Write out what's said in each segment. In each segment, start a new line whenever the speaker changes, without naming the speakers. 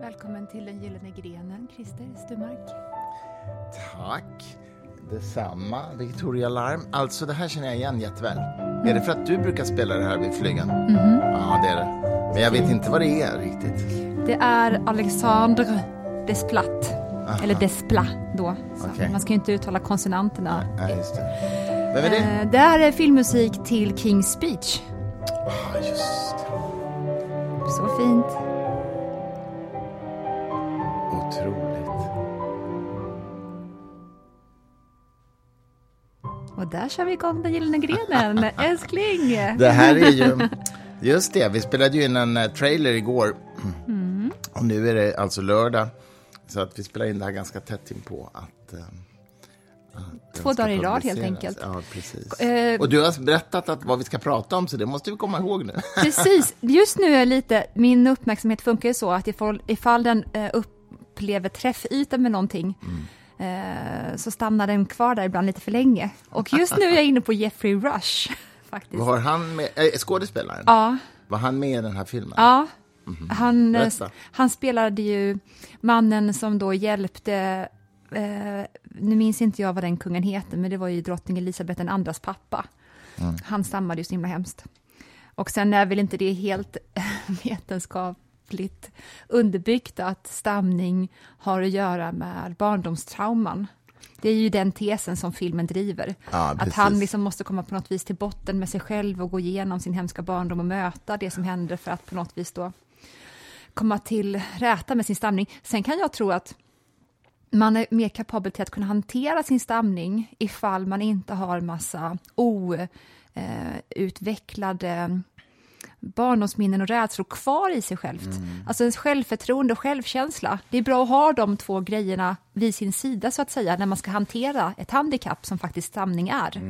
Välkommen till den gyllene grenen, Christer Sturmark.
Tack. Detsamma, Victoria Larm. Alltså, det här känner jag igen jätteväl. Är det för att du brukar spela det här vid flygen? Ja, det är det. Men jag vet inte vad det är riktigt.
Det är Alexandre Desplat. Eller Desplat då.
Okej.
Man ska ju inte uttala konsonanterna.
Nej, just det. Vem är det?
Eh, Det här är filmmusik till King's Speech.
Ah, just det.
Så fint. Och där kör vi igång den gyllene grenen. Älskling!
Det här är ju... Just det, vi spelade ju in en eh, trailer igår. Och nu är det alltså lördag. Så att vi spelar in det här ganska tätt in på att... eh,
Två dagar i rad, helt enkelt.
Ja, precis.
Eh,
Och du har berättat att vad vi ska prata om, så det måste vi komma ihåg nu.
Precis. Just nu är lite, min uppmärksamhet funkar ju så att ifall, ifall den eh, upplever träffyta med någonting eh, så stannar den kvar där ibland lite för länge. Och just nu är jag inne på Jeffrey Rush. Faktiskt.
Vad har han med? Äh, skådespelaren?
Ja,
Var han med i den här filmen?
ja. Han, eh,
Berätta.
han spelade ju mannen som då hjälpte, eh, nu minns inte jag vad den kungen heter, men det var ju drottning Elisabeth den andras pappa. Han stammade ju så himla hemskt. Och sen är väl inte det helt vetenskapligt underbyggt att stamning har att göra med barndomstrauman. Det är ju den tesen som filmen driver.
Ja,
att han liksom måste komma på något vis till botten med sig själv och gå igenom sin hemska barndom och möta det som hände för att på något vis då komma till rätta med sin stamning. Sen kan jag tro att man är mer kapabel till att kunna hantera sin stamning ifall man inte har massa outvecklade barndomsminnen och rädslor kvar i sig självt. Alltså ens självförtroende och självkänsla. Det är bra att ha de två grejerna vid sin sida så att säga när man ska hantera ett handikapp som faktiskt stamning är.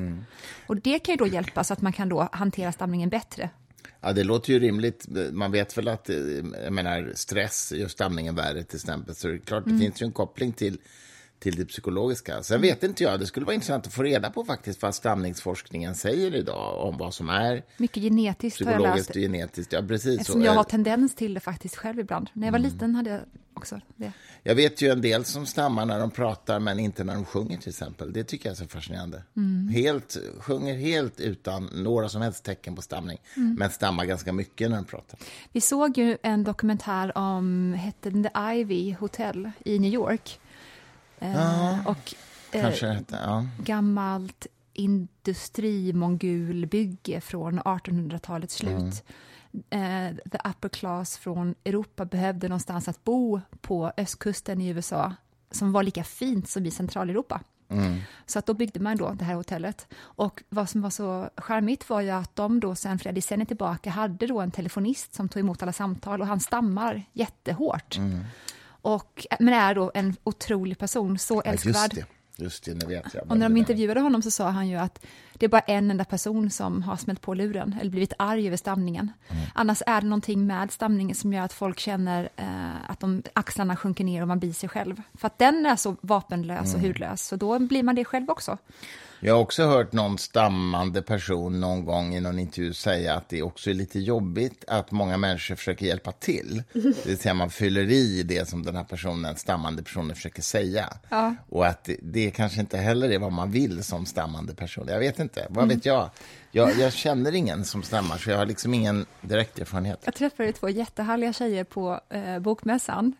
Och det kan ju då hjälpa så att man kan då hantera stamningen bättre.
Ja, det låter ju rimligt. Man vet väl att eh, jag menar, stress gör stamningen värre till exempel. Så det är klart, det finns ju en koppling till, till det psykologiska. Sen vet inte jag, det skulle vara intressant att få reda på faktiskt vad stamningsforskningen säger idag om vad som är
Mycket genetiskt har jag läst.
psykologiskt och genetiskt. Ja, precis.
Eftersom jag har tendens till det faktiskt själv ibland. När jag var liten hade jag också det.
Jag vet ju en del som stammar när de pratar men inte när de sjunger till exempel. Det tycker jag är så fascinerande. Helt, sjunger helt utan några som helst tecken på stamning. Men stammar ganska mycket när de pratar.
Vi såg ju en dokumentär om, hette The Ivy Hotel i New York. Eh, och eh,
hette, ja.
gammalt industrimongulbygge från 1800-talets slut. Eh, the upper class från Europa behövde någonstans att bo på östkusten i USA som var lika fint som i Centraleuropa. Så att då byggde man då det här hotellet. Och vad som var så charmigt var ju att de då sen flera decennier tillbaka hade då en telefonist som tog emot alla samtal och han stammar jättehårt. Och, men är då en otrolig person, så
ja
älskvärd.
just det. Just det, nu vet jag.
Och när de intervjuade honom så sa han ju att det är bara en enda person som har smält på luren eller blivit arg över stamningen. Annars är det någonting med stamningen som gör att folk känner eh, att de, axlarna sjunker ner och man blir sig själv. För att den är så vapenlös och hudlös, så då blir man det själv också.
Jag har också hört någon stammande person någon gång i någon intervju säga att det också är lite jobbigt att många människor försöker hjälpa till. Det vill säga man fyller i det som den här personen, stammande personen försöker säga.
Ja.
Och att det, det kanske inte heller är vad man vill som stammande person. Jag vet inte, vad vet jag? jag? Jag känner ingen som stammar, så jag har liksom ingen direkt erfarenhet.
Jag träffade två jättehärliga tjejer på eh, bokmässan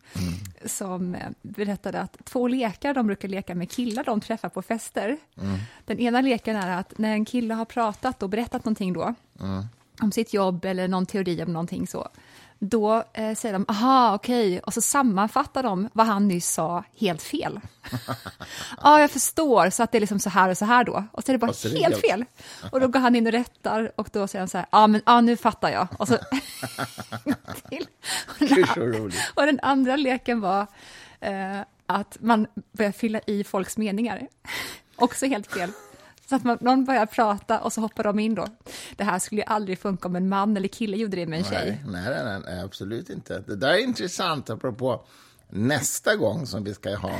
som eh, berättade att två lekar de brukar leka med killar de träffar på fester. Den ena leken är att när en kille har pratat och berättat någonting då om sitt jobb eller någon teori om någonting så då eh, säger de aha, okej, och så sammanfattar de vad han nyss sa helt fel. Ja, jag förstår, så att det är liksom så här och så här då. Och så är det bara
det
helt
helt-
fel. Och då går han in och rättar och då säger han så här, ja men ja, nu fattar jag. Och så till. Och den,
roligt.
och den andra leken var eh, att man börjar fylla i folks meningar. Också helt fel. Så att man, någon börjar prata och så hoppar de in då. Det här skulle ju aldrig funka om en man eller kille gjorde det med en tjej.
Nej, nej, nej, nej, absolut inte. Det där är intressant, apropå nästa gång som vi ska ha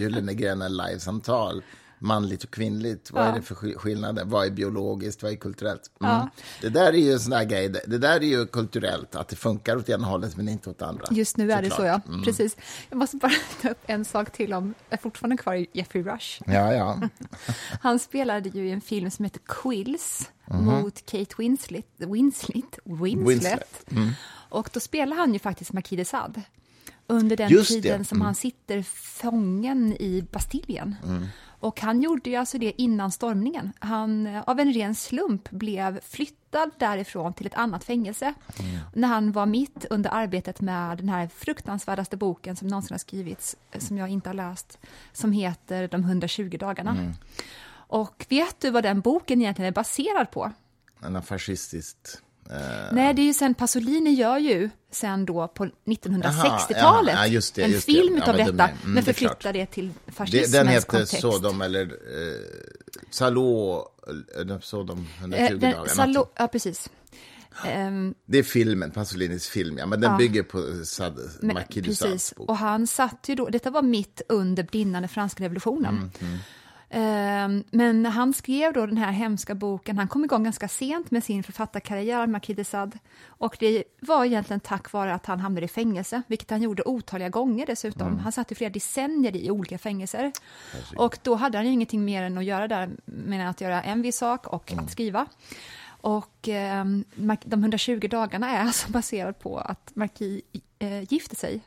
Gyllene grenen live-samtal manligt och kvinnligt. Vad
Ja.
är det för skill- skillnader? Vad är biologiskt? Vad är kulturellt? Mm.
Ja.
Det där är ju en sån där grej. Det det där är ju kulturellt, att det funkar åt ena hållet men inte åt andra.
Just nu är det så, ja.
Mm.
Precis. Jag måste bara ta upp en sak till om, jag är fortfarande kvar i Jeffrey Rush.
Ja, ja.
Han spelade ju i en film som heter Quills
Mhm.
mot Kate Winslet. Winslet, Winslet.
Winslet. Mm.
Och då spelar han ju faktiskt Marquis de Sade under den
Just det.
tiden som
Mm.
han sitter fången i Bastiljen. Och han gjorde ju alltså det innan stormningen. Han eh, av en ren slump blev flyttad därifrån till ett annat fängelse. När han var mitt under arbetet med den här fruktansvärdaste boken som någonsin har skrivits, eh, som jag inte har läst, som heter De 120 dagarna. Och vet du vad den boken egentligen är baserad på?
En har fascistiskt... Eh,
Nej, det är ju sen Pasolini gör ju sen då på 1960-talet
Jaha, ja, just det,
en
just det.
film
Ja,
utav
men du
detta,
med. Mm,
men
det
förflyttar
klart.
det till
det,
fascismens
den heter
kontext.
Sodom eller eh, Salå, eh, Sodom 120
Eh, den-
dagar. Något.
ja, precis. Ehm,
Det är filmen, Pasolinis film, ja. Men den
Ja.
bygger på Sad,
men,
Marquis de
precis.
Sades bok.
Och han satt ju då, detta var mitt under brinnande franska revolutionen.
Mm,
Ehm, men när han skrev då den här hemska boken, han kom igång ganska sent med sin författarkarriär, Marquis de Sade. Och det var egentligen tack vare att han hamnade i fängelse, vilket han gjorde otaliga gånger dessutom.
Mm.
Han satt i flera decennier i olika fängelser. Och då hade han ju ingenting mer än att göra där, men att göra en viss sak och
Mm.
att skriva. Och eh, de 120 dagarna är alltså baserad på att Marquis eh, gifte sig.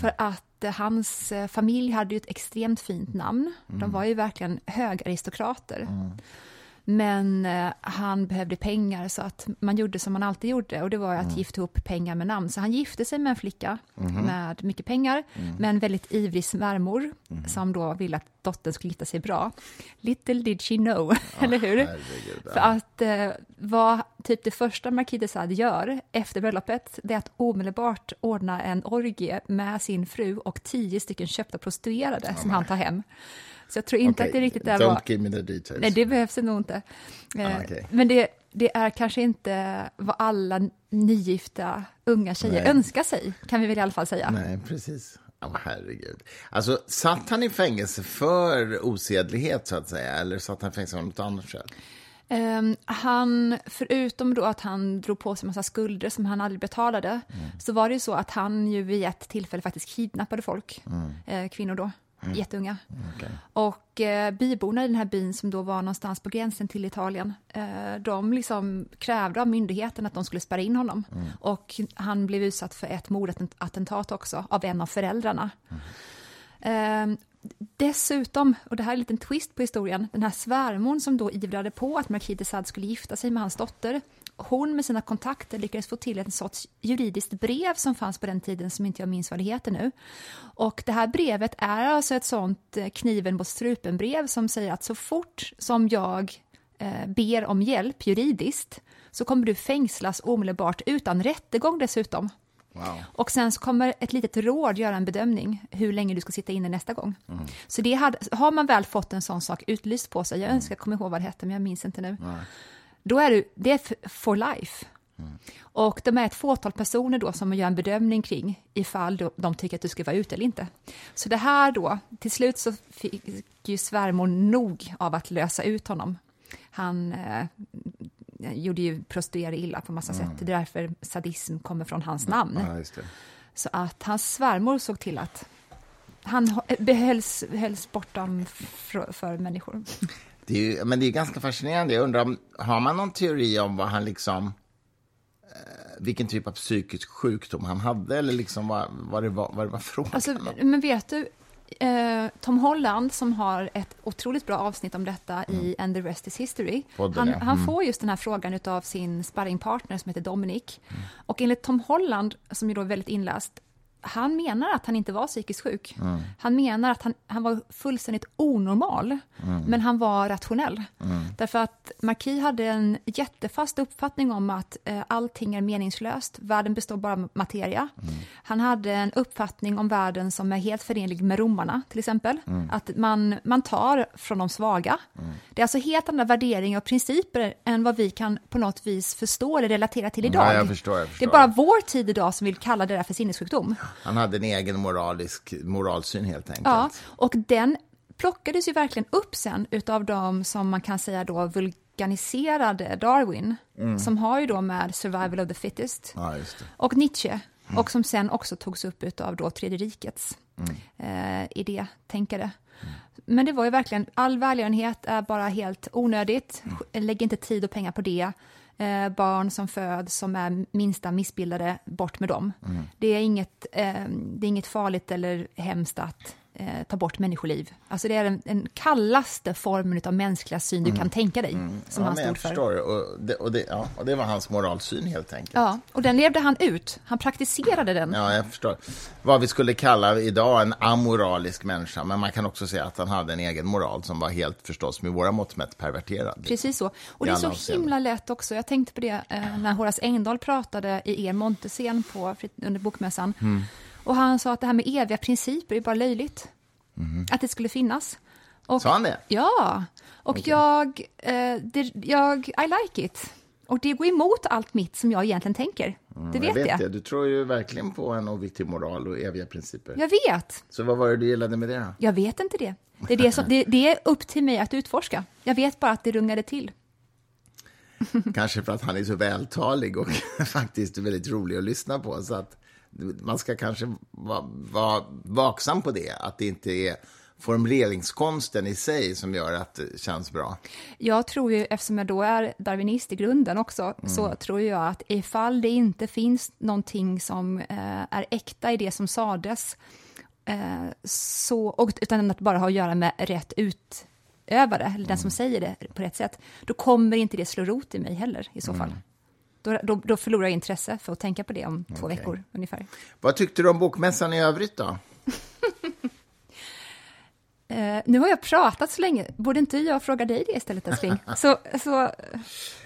För att hans eh, familj hade ju ett extremt fint namn. De var ju verkligen högaristokrater. Men eh, han behövde pengar så att man gjorde som man alltid gjorde och det var att gifta ihop pengar med namn. Så han gifte sig med en flicka med mycket pengar, med en väldigt ivrig svärmor som då ville att dottern skulle gifta sig bra. Little did she know, eller hur?
Herregud, ja.
För att eh, vad typ det första Marquis de Sade gör efter bröllopet, det är att omedelbart ordna en orgie med sin fru och tio stycken köpta prostituerade som han tar hem. Så jag tror inte
Okej,
att det riktigt där
Don't give me the details.
Nej, det behövs det nog inte. Eh,
Ah, okej.
Men det, det är kanske inte vad alla nygifta unga tjejer
Nej.
önskar sig, kan vi väl i alla fall säga.
Nej, precis. Men herregud. Alltså, satt han i fängelse för osedlighet, så att säga? Eller satt han i fängelse av något annat skäl?
Ehm, han, förutom då att han drog på sig massa skulder som han aldrig betalade, så var det ju så att han ju vid ett tillfälle faktiskt kidnappade folk, eh, kvinnor då, jätteunga.
Okej.
Och eh, byborna i den här byn som då var någonstans på gränsen till Italien, eh, de liksom krävde av myndigheten att de skulle spärra in honom. Och han blev utsatt för ett mordattentat också, av en av föräldrarna. Eh, dessutom, och det här är en liten twist på historien, den här svärmon som då ivrade på att Marquis de Sade skulle gifta sig med hans dotter, hon med sina kontakter lyckades få till en sorts juridiskt brev som fanns på den tiden som inte jag minns vad det heter nu. Och det här brevet är alltså ett sånt eh, kniven mot strupen-brev som säger att så fort som jag eh, ber om hjälp juridiskt så kommer du fängslas omedelbart utan rättegång dessutom.
Wow.
Och sen så kommer ett litet råd göra en bedömning hur länge du ska sitta inne nästa gång. Så det hade, har man väl fått en sån sak utlyst på sig, jag önskar jag kommer ihåg vad det hette men jag minns inte nu. Då är du, det är for life. Och de är ett fåtal personer då som gör en bedömning kring ifall de, de tycker att du ska vara ute eller inte. Så det här då, till slut så fick ju svärmor nog av att lösa ut honom. Han eh, gjorde ju prostituerade illa på massa sätt, det är därför sadism kommer från hans namn.
Ja.
Så att hans svärmor såg till att han behölls, hölls bortom för, för människor.
Det är ju, men det är ganska fascinerande. Jag undrar, om, har man någon teori om vad han liksom... Eh, vilken typ av psykisk sjukdom han hade, eller liksom vad, vad, det, var, vad det var frågan
Alltså, men vet du, eh, Tom Holland som har ett otroligt bra avsnitt om detta i And the rest is history.
Mm. Podden,
han
ja.
han
Mm.
får just den här frågan av sin sparringpartner som heter Dominic. Och enligt Tom Holland, som ju då är väldigt inläst, han menar att han inte var psykiskt sjuk.
Mm.
Han menar att han, han var fullständigt onormal,
Mm.
men han var rationell. Därför att Marquis hade en jättefast uppfattning om att eh, allting är meningslöst, världen består bara av materia. Han hade en uppfattning om världen som är helt förenlig med romarna, till exempel. Att man, man tar från de svaga. Det är alltså helt andra värderingar och principer än vad vi kan på något vis förstå eller relatera till idag.
Ja, jag förstår, jag
Det
förstår.
är bara vår tid idag som vill kalla det där för sinnessjukdom.
Han hade en egen moralisk moralsyn, helt enkelt.
Ja, och den plockades ju verkligen upp sen utav de som man kan säga då vulganiserade Darwin, som har ju då med survival of the fittest
Ja,
och Nietzsche, och som sen också togs upp utav då Tredje rikets eh, idétänkare. Men det var ju verkligen, all välgörenhet är bara helt onödigt, lägg inte tid och pengar på det. Eh, barn som föds som är minsta missbildade, bort med dem. Det, är inget, eh, det är inget farligt eller hemskt att eh, ta bort människoliv. Alltså det är den, den kallaste formen av mänskliga syn du kan tänka dig, som
Mm. ja,
han stod för.
förstår. Och det, och, det, ja, och det var hans moralsyn helt enkelt.
Ja, och den levde han ut. Han praktiserade den.
Ja, jag förstår. Vad vi skulle kalla idag en amoralisk människa, men man kan också säga att han hade en egen moral som var helt förstås med våra mått mätt perverterad.
Precis så. Och det är så himla lätt också. Jag tänkte på det eh, när Horace Engdahl pratade i er Montescen på, under bokmässan.
Mm.
Och han sa att det här med eviga principer är bara löjligt. Att det skulle finnas. Och.
Sa han det?
Ja. Och jag, eh, det, jag, I like it. Och det går emot allt mitt som jag egentligen tänker. det vet
Mm, jag
jag.
vet det. Du tror ju verkligen på en objektiv moral och eviga principer.
Jag vet.
Så vad var det du gillade med det då?
Jag vet inte det. Det är, det, som, det, det är upp till mig att utforska. Jag vet bara att det rungade till.
Kanske för att han är så vältalig och faktiskt väldigt rolig att lyssna på. Så att man ska kanske vara, vara vaksam på det, att det inte är formuleringskonsten i sig som gör att det känns bra.
Jag tror ju, eftersom jag då är darwinist i grunden också, så tror jag att ifall det inte finns någonting som eh, är äkta i det som sades, eh, så, och, utan att bara ha att göra med rätt utövare, eller den som säger det på rätt sätt, då kommer inte det slå rot i mig heller i så fall. Då, då, då förlorar jag intresse för att tänka på det om två
Okej.
veckor ungefär.
Vad tyckte du om bokmässan i övrigt då?
Eh, nu har jag pratat så länge, borde inte jag fråga dig det istället älskling? Så, så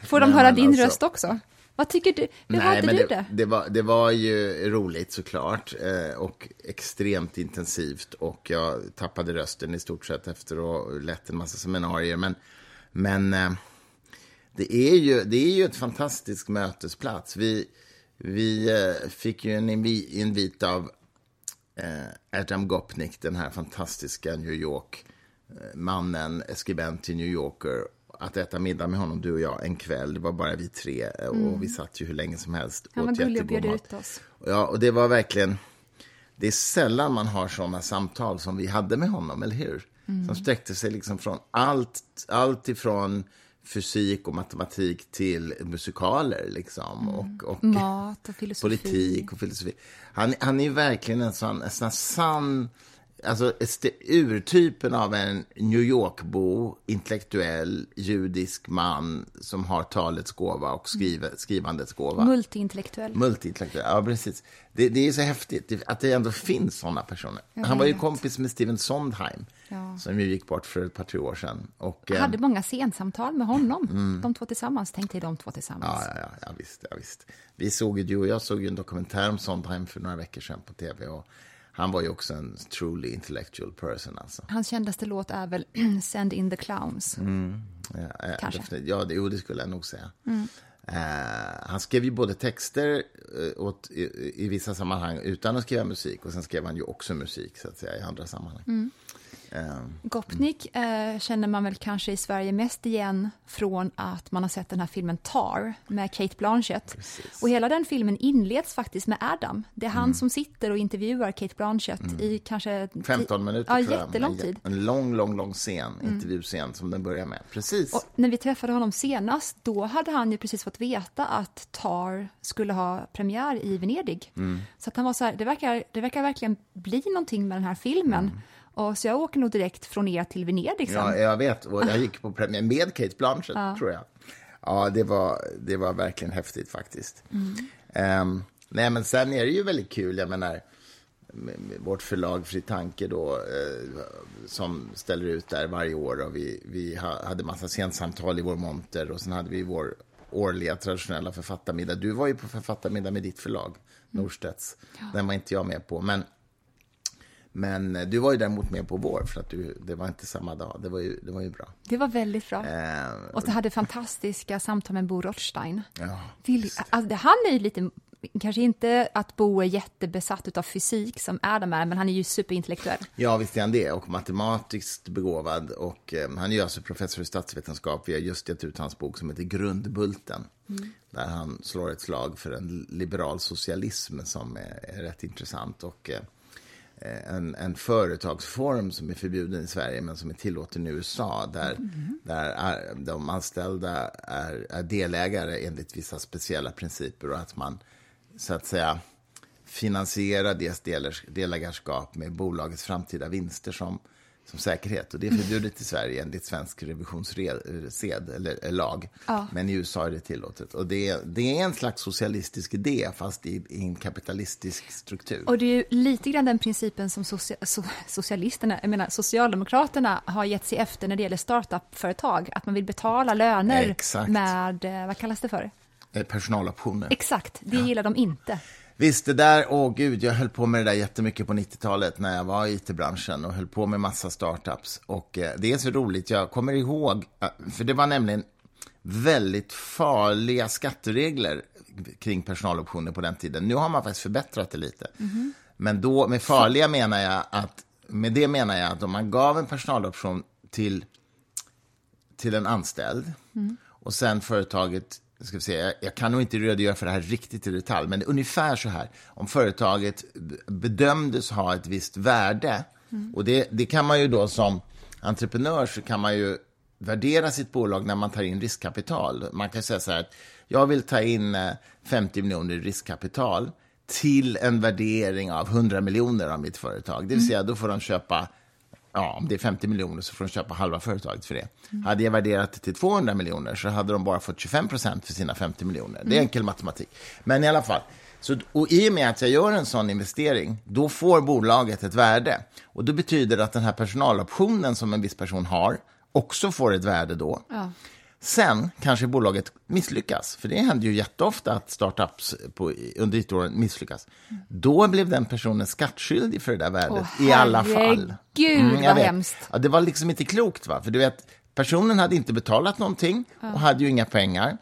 får de
Nej,
höra din
alltså-
röst också. Vad tycker du? Hur hade
men
du
det,
det?
det, var, det var ju roligt såklart eh, och extremt intensivt och jag tappade rösten i stort sett efter att ha lett en massa seminarier. Men, men eh, det, är ju, det är ju ett fantastisk mötesplats. Vi, vi eh, fick ju en invi, invit av eh, Adam Gopnik, den här fantastiska New York-mannen, skribent till New Yorker, att äta middag med honom, du och jag, en kväll. Det var bara vi tre eh, och vi satt ju hur länge som helst.
Han var gullig och bjöd ut oss.
Ja, och det var verkligen... Det är sällan man har såna samtal som vi hade med honom, eller hur?
Mm.
Som sträckte sig liksom från allt, allt ifrån fysik och matematik till musikaler, liksom. Och, och
Mat och filosofi.
politik och filosofi. Han, han är ju verkligen en sån, en sån sann... Alltså urtypen av en New York-bo, intellektuell, judisk man som har talets gåva och skrive, skrivandets gåva.
Multiintellektuell.
Multiintellektuell, ja precis. Det, det är så häftigt att det ändå finns såna personer. Han var ju kompis med Steven Sondheim,
Ja.
som ju gick bort för ett par, tre år sedan. Och,
Jag
eh,
hade många scensamtal med honom. De två tillsammans. Tänk dig de två tillsammans.
Ja, ja, ja, ja, visst, ja, visst. Vi såg ju, du och jag såg ju en dokumentär om Sondheim för några veckor sedan på tv. Och han var ju också en truly intellectual person. Alltså.
Hans kändaste låt är väl Send in the clowns.
Ja, eh,
Kanske.
Ja, det, jo, det skulle jag nog säga. Eh, han skrev ju både texter eh, åt, i, i vissa sammanhang utan att skriva musik och sen skrev han ju också musik så att säga i andra sammanhang. Eh,
Gopnik eh, känner man väl kanske i Sverige mest igen från att man har sett den här filmen Tar med Kate Blanchett. Och hela den filmen inleds faktiskt med Adam. Det är han
Mm.
som sitter och intervjuar Kate Blanchett i kanske...
15 minuter
Ja,
tror jag.
jättelång
En-
tid. Mm.
En lång, lång, lång scen, intervjuscen som den börjar med. Precis.
Och när vi träffade honom senast, då hade han ju precis fått veta att Tar skulle ha premiär i Venedig.
Mm.
Så att han var så här, det verkar, det verkar verkligen bli någonting med den här filmen.
Mm.
Och så jag åker nog direkt från er till Venedig sen.
Ja, jag vet. Och jag gick på premiär med Kate Blanchett, tror jag. Ja, det var, det var verkligen häftigt faktiskt. Ehm, nej, men sen är det ju väldigt kul. Jag menar, vårt förlag Fri Tanke då, eh, som ställer ut där varje år. Och vi, vi ha, hade massa scensamtal i vår monter och sen hade vi vår årliga traditionella författarmiddag. Du var ju på författarmiddag med ditt förlag, Norstedts. Den var inte jag med på. Men men eh, du var ju däremot med på vår, för att du, det var inte samma dag. Det var ju, det var ju bra.
Det var väldigt bra.
Eh,
Och så hade fantastiska samtal med Bo Rothstein.
ja.
Vill, alltså, han är ju lite kanske inte att Bo är jättebesatt av fysik som Adam är, men han är ju superintellektuell.
Ja, visst är han det. Och matematiskt begåvad. Och eh, han är ju alltså professor i statsvetenskap. Vi har just gett ut hans bok som heter Grundbulten. Mm. Där han slår ett slag för en liberal socialism som är, är rätt intressant. Och eh, Eh, en, en, företagsform som är förbjuden i Sverige men som är tillåten i USA där, mm. där är, de anställda är, är delägare enligt vissa speciella principer och att man så att säga finansierar deras delägarskap med bolagets framtida vinster som som säkerhet. Och det är förbjudet i Sverige enligt svensk revisionssed, eller lag. Ja. Men i USA är det tillåtet. Och det, det är en slags socialistisk idé, fast i, i, en kapitalistisk struktur.
Och det är ju lite grann den principen som socia, so, socialisterna, jag menar Socialdemokraterna har gett sig efter när det gäller startup-företag. Att man vill betala löner Exakt. med, eh, vad kallas det för?
Eh, personaloptioner.
Exakt, det ja. gillar de inte.
Visst, det där, åh gud, jag höll på med det där jättemycket på 90-talet när jag var i it-branschen och höll på med massa startups. Och eh, det är så roligt, jag kommer ihåg, för det var nämligen väldigt farliga skatteregler kring personaloptioner på den tiden. Nu har man faktiskt förbättrat det lite. Mm -hmm. Men då, med farliga menar jag att, med det menar jag att om man gav en personaloption till, till en anställd mm. och sen företaget ska vi säga, jag kan nog inte redogöra för det här riktigt i detalj, men ungefär så här. Om företaget bedömdes ha ett visst värde, mm. och det, det kan man ju då som entreprenör så kan man ju värdera sitt bolag när man tar in riskkapital. Man kan säga så här att jag vill ta in 50 eh, miljoner i riskkapital till en värdering av 100 miljoner av mitt företag. Det vill mm. säga, då får de köpa ja, om det är 50 miljoner så får de köpa halva företaget för det. Mm. Hade jag värderat det till 200 miljoner så hade de bara fått 25 procent för sina 50 miljoner. Det är mm. enkel matematik. Men i alla fall, så, och i och med att jag gör en sån investering, då får bolaget ett värde. Och det betyder att den här personaloptionen som en viss person har också får ett värde då. Ja. Sen kanske bolaget misslyckas, för det händer ju jätteofta att startups på, under it-åren misslyckas. Då blev den personen skattskyldig för det där värdet oh, i alla fall.
Gud mm, vad vet. hemskt.
Ja, det var liksom inte klokt, va? För du vet, personen hade inte betalat någonting och hade ju inga pengar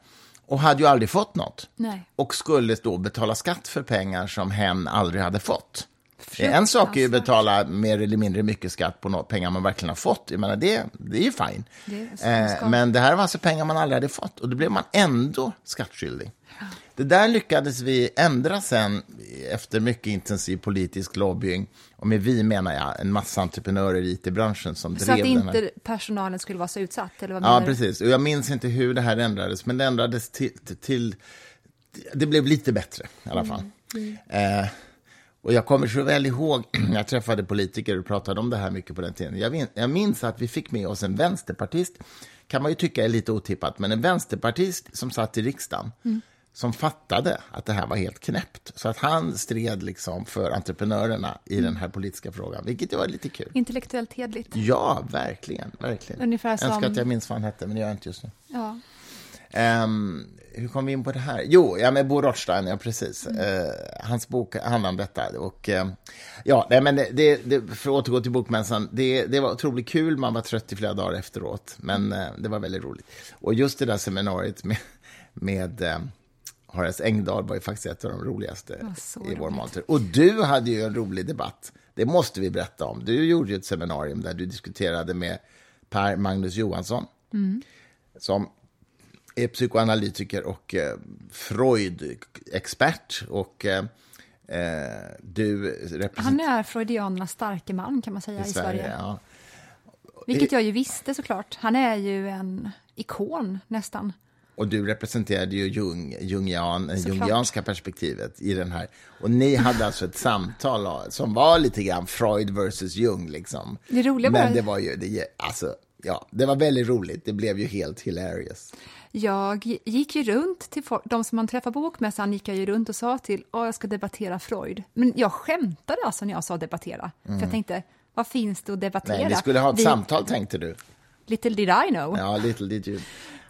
och hade ju aldrig fått något. Nej. Och skulle då betala skatt för pengar som hen aldrig hade fått. En sak är ju att betala mer eller mindre mycket skatt på pengar man verkligen har fått. Jag menar, det, det är ju fine. eh, men det här var alltså pengar man aldrig hade fått och då blev man ändå skattskyldig. Det där lyckades vi ändra sen efter mycket intensiv politisk lobbying. Och med vi menar jag en massa entreprenörer i it-branschen som
så
drev
Så att
inte
personalen skulle vara så utsatt? Eller vad
ja, precis. Och jag minns inte hur det här ändrades, men det ändrades till... till det blev lite bättre i alla fall. Mm. Mm. Eh, och jag kommer så väl ihåg, jag träffade politiker och pratade om det här mycket på den tiden. Jag, minns, jag minns att vi fick med oss en vänsterpartist, kan man ju tycka är lite otippat, men en vänsterpartist som satt i riksdagen, mm. som fattade att det här var helt knäppt. Så att han stred liksom för entreprenörerna i den här politiska frågan, vilket var lite kul.
Intellektuellt hedligt.
Ja, verkligen. verkligen.
Ungefär som... Jag
önskar att jag minns vad han hette, men det gör jag inte just nu. Ja. Um, hur kom vi in på det här? Jo, ja, med Bo Rothstein, ja precis. Mm. Uh, hans bok handlar om detta. Och, uh, ja, nej, men det, det, för att återgå till bokmässan, det, det var otroligt kul. Man var trött i flera dagar efteråt, men uh, det var väldigt roligt. Och just det där seminariet med, med uh, Horace Engdahl var ju faktiskt ett av de roligaste i vår monter. Och du hade ju en rolig debatt. Det måste vi berätta om. Du gjorde ett seminarium där du diskuterade med Per Magnus Johansson. Mm. Som är psykoanalytiker och eh, Freud-expert. Och eh, eh du
Han är freudianernas starke man, kan man säga, i, i Sverige. Sverige. Ja. Vilket jag ju visste såklart. Han är ju en ikon nästan.
Och du representerade ju Jung, Jungian, Jungianska perspektivet i den här. Och ni hade alltså ett samtal som var lite grann Freud versus Jung. Liksom.
Det roliga
Men det var ju, det, alltså, ja, det var väldigt roligt. Det blev ju helt hilarious.
Jag gick ju runt till folk, de som man träffar på bokmässan gick jag ju runt och sa till att jag ska debattera Freud. Men jag skämtade alltså när jag sa debattera. Mm. För jag mm. tänkte, vad finns det att debattera? Nej,
vi skulle ha ett vi... samtal tänkte du.
Little did I know.
Ja, little did you.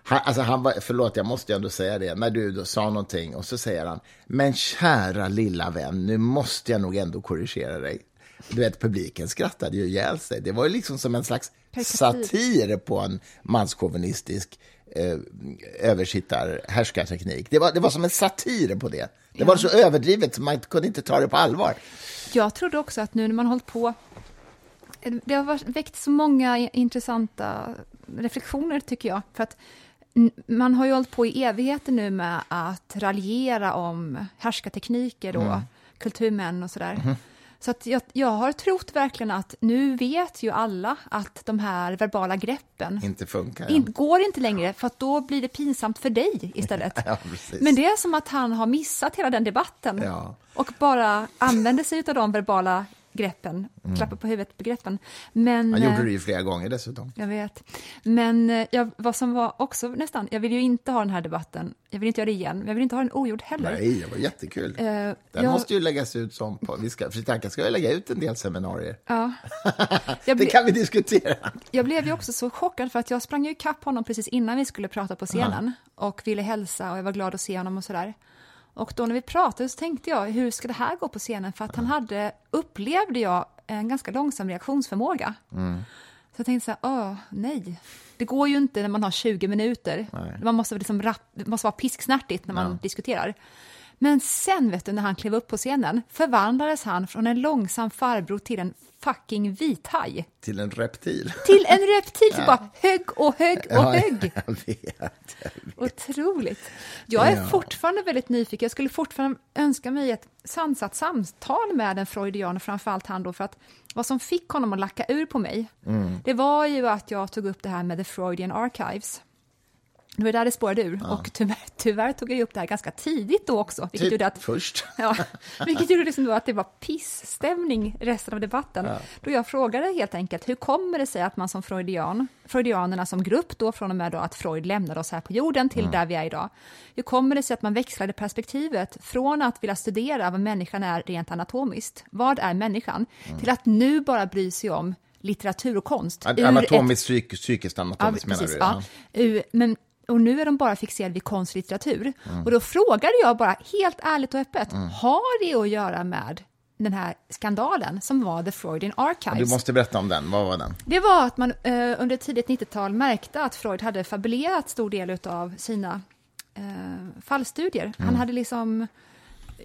Han, alltså han var, förlåt, jag måste ändå säga det. När du sa någonting och så säger han, men kära lilla vän, nu måste jag nog ändå korrigera dig. Du vet, publiken skrattade ju ihjäl sig. Det var ju liksom som en slags satir på en manschauvinistisk eh, översittar härskarteknik. Det var, det var som en satir på det. Det var så överdrivet så man kunde inte ta det på allvar.
Jag trodde också att nu när man hållit på det har väckt så många intressanta reflektioner, tycker jag. För att man har ju hållit på i evigheter nu med att raljera om härskartekniker och mm. kulturmän och sådär. Mm. Så att jag, jag har trott verkligen att nu vet ju alla att de här verbala greppen
inte funkar.
In, går inte längre, för att då blir det pinsamt för dig istället.
Ja,
Men det är som att han har missat hela den debatten
ja.
och bara använder sig av de verbala greppen, mm. klappa på huvudet-begreppen. Men,
Han gjorde det ju flera gånger dessutom.
Jag vet. Men eh, jag, vad som var också nästan, jag vill ju inte ha den här debatten, jag vill inte göra det igen, men jag vill inte ha den ogjord heller.
Nej, det var jättekul. Uh, den jag... måste ju läggas ut som, på, vi ska, Fritanka ska ju lägga ut en del seminarier.
Ja.
det ble... kan vi diskutera.
Jag blev ju också så chockad för att jag sprang ju ikapp honom precis innan vi skulle prata på scenen uh -huh. och ville hälsa och jag var glad att se honom och sådär. Och då när vi pratade så tänkte jag, hur ska det här gå på scenen? För att han hade, upplevde jag, en ganska långsam reaktionsförmåga. Mm. Så jag tänkte så här, åh, nej. Det går ju inte när man har 20 minuter. Nej. Man måste, liksom rapp, måste vara pisksnärtigt när man ja. diskuterar. Men sen, vet du, när han klev upp på scenen förvandlades han från en långsam farbror till en fucking vithaj.
Till en reptil.
Till en reptil, ja. bara högg och högg och
ja,
högg.
Jag vet, jag vet.
Otroligt. Jag är ja. fortfarande väldigt nyfiken. Jag skulle fortfarande önska mig ett sansat samtal med en freudian, och framförallt han då, för att vad som fick honom att lacka ur på mig, mm. det var ju att jag tog upp det här med The Freudian Archives. Det var där det spårade ur. Ja. Och tyvärr, tyvärr, tog jag upp det här ganska tidigt då också.
Vilket typ gjorde att, först.
Ja, vilket gjorde liksom då att det var pissstämning resten av debatten. Ja. Då jag frågade helt enkelt, hur kommer det sig att man som freudian, freudianerna som grupp då från och med då att Freud lämnade oss här på jorden till mm. där vi är idag. Hur kommer det sig att man växlade perspektivet från att vilja studera vad människan är rent anatomiskt, vad är människan, mm. till att nu bara bry sig om litteratur och konst.
Anatomiskt, ett... psykiskt anatomiskt ja, menar precis,
du? Ja. ja. Men och nu är de bara fixerade vid konstlitteratur. Mm. Och då frågade jag bara helt ärligt och öppet, mm. har det att göra med den här skandalen som var The Freudian Archives.
Du måste berätta om den, vad var den?
Det var att man eh, under tidigt 90-tal märkte att Freud hade fabulerat stor del av sina eh, fallstudier. Mm. Han hade liksom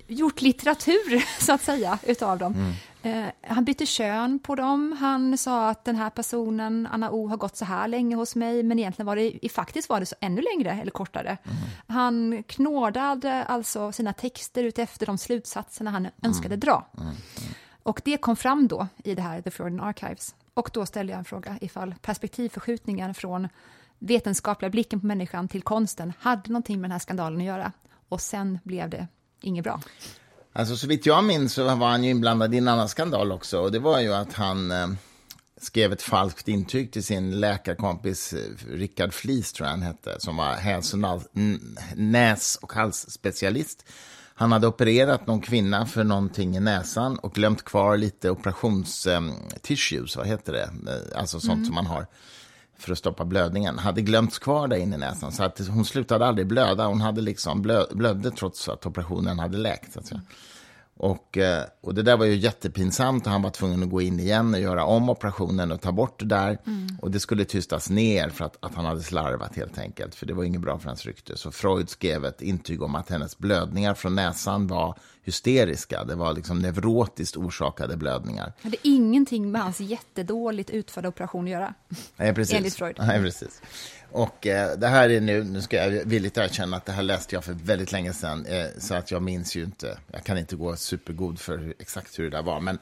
gjort litteratur, så att säga, utav dem. Mm. Eh, han bytte kön på dem. Han sa att den här personen, Anna O, har gått så här länge hos mig, men egentligen var det, faktiskt var det så ännu längre eller kortare. Mm. Han knådade alltså sina texter utefter de slutsatserna han mm. önskade dra. Mm. mm. Och det kom fram då i det här The Freudian Archives. Och då ställde jag en fråga ifall perspektivförskjutningen från vetenskapliga blicken på människan till konsten hade någonting med den här skandalen att göra. Och sen blev det inget bra.
Alltså, så vitt jag minns så var han ju inblandad i en annan skandal också. Och det var ju att han eh, skrev ett falskt intyg till sin läkarkompis eh, Rickard Flis, tror jag han hette, som var häls och näs och halsspecialist. Han hade opererat någon kvinna för någonting i näsan och glömt kvar lite operationstissues, eh, vad heter det? Eh, alltså sånt mm. som man har för att stoppa blödningen hade glömts kvar där inne i näsan. Så att hon slutade aldrig blöda. Hon hade liksom blö, blödde trots att operationen hade läkt. Alltså. Och, eh, och det där var ju jättepinsamt och han var tvungen att gå in igen och göra om operationen och ta bort det där. Mm. Och det skulle tystas ner för att, att han hade slarvat helt enkelt, för det var inget bra för hans rykte. Så Freud skrev ett intyg om att hennes blödningar från näsan var hysteriska. Det var liksom neurotiskt orsakade blödningar.
Det hade ingenting med hans jättedåligt utförda operation att göra.
Nej, precis.
Enligt Freud.
Nej, precis. Och eh, det här är nu, nu ska jag villigt erkänna att det här läste jag för väldigt länge sedan, eh, så att jag minns ju inte, jag kan inte gå supergod för exakt hur det där var, men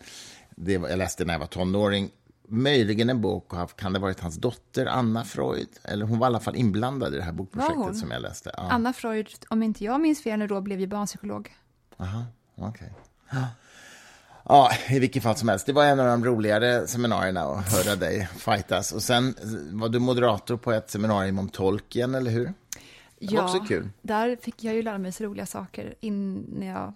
det, jag läste när jag var tonåring, möjligen en bok, och kan det ha varit hans dotter Anna Freud? Eller hon var i alla fall inblandad i det här bokprojektet som jag läste.
Ja. Anna Freud, om inte jag minns fel, då blev ju barnpsykolog.
Aha, okej. Okay. Ja, i vilket fall som helst. Det var en av de roligare seminarierna att höra dig fightas. Och sen var du moderator på ett seminarium om Tolkien, eller hur? Det
ja,
också kul.
där fick jag ju lära mig så roliga saker in, när jag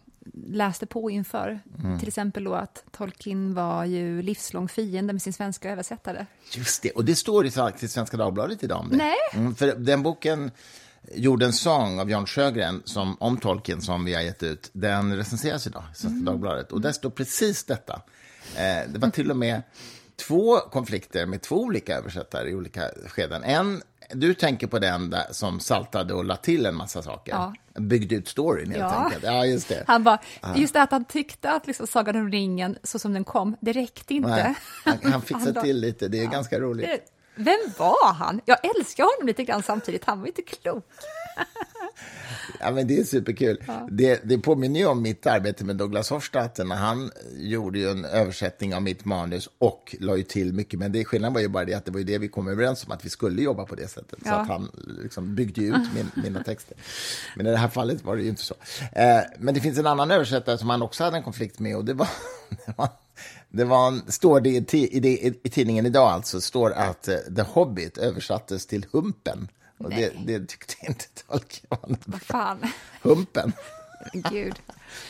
läste på inför. Mm. Till exempel då att Tolkien var ju livslång fiende med sin svenska översättare.
Just det, och det står i Svenska Dagbladet idag om det.
Nej.
Mm, för den boken Jordens sång av Jan Sjögren, som, om Tolkien, som vi har gett ut, den recenseras idag i Svenska mm. Dagbladet. Och där står precis detta. Eh, det var till och med två konflikter med två olika översättare i olika skeden. En du tänker på den där som saltade och la till en massa saker.
Ja.
Byggde ut storyn helt
Ja.
enkelt. Ja, just det.
Han bara, just det att han tyckte att liksom Sagan om ringen, så som den kom, det räckte inte.
Nej, han, han
bara-
till lite, det är ganska roligt.
Vem var han? Jag älskar honom lite grann samtidigt, han var inte klok.
Ja, men det är superkul. Det, det påminner ju om mitt arbete med Douglas Hofstadter han gjorde ju en översättning av mitt manus och la ju till mycket. Men det, skillnaden var ju bara det att det var ju det vi kom överens om, att vi skulle jobba på det sättet. Så
Ja.
att han liksom byggde ut min, mina texter. Men i det här fallet var det ju inte så. Eh, men det finns en annan översättare som han också hade en konflikt med och det var, det var var en, står det i, i, i tidningen idag alltså, står att eh, The Hobbit översattes till Humpen. Och det, det tyckte inte tolken.
Vad fan,
Humpen.
gud.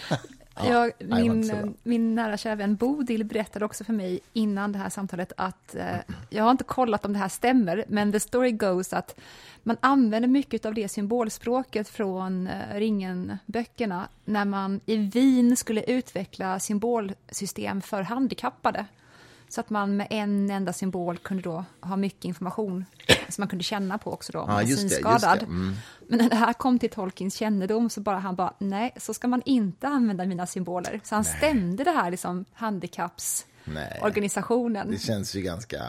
Ja,
Jag, min, min nära kära vän Bodil berättade också för mig innan det här samtalet att eh, jag har inte kollat om det här stämmer, men the story goes att man använder mycket av det symbolspråket från eh, Ringen-böckerna när man i Wien skulle utveckla symbolsystem för handikappade. Så att man med en enda symbol kunde då ha mycket information som man kunde känna på också då, om man
Ja,
var
just det,
synskadad.
det. Mm.
Men när det här kom till Tolkiens kännedom så bara han bara, nej, så ska man inte använda mina symboler. Så han stämde det här liksom
Nej.
handikappsorganisationen.
Det känns ju ganska,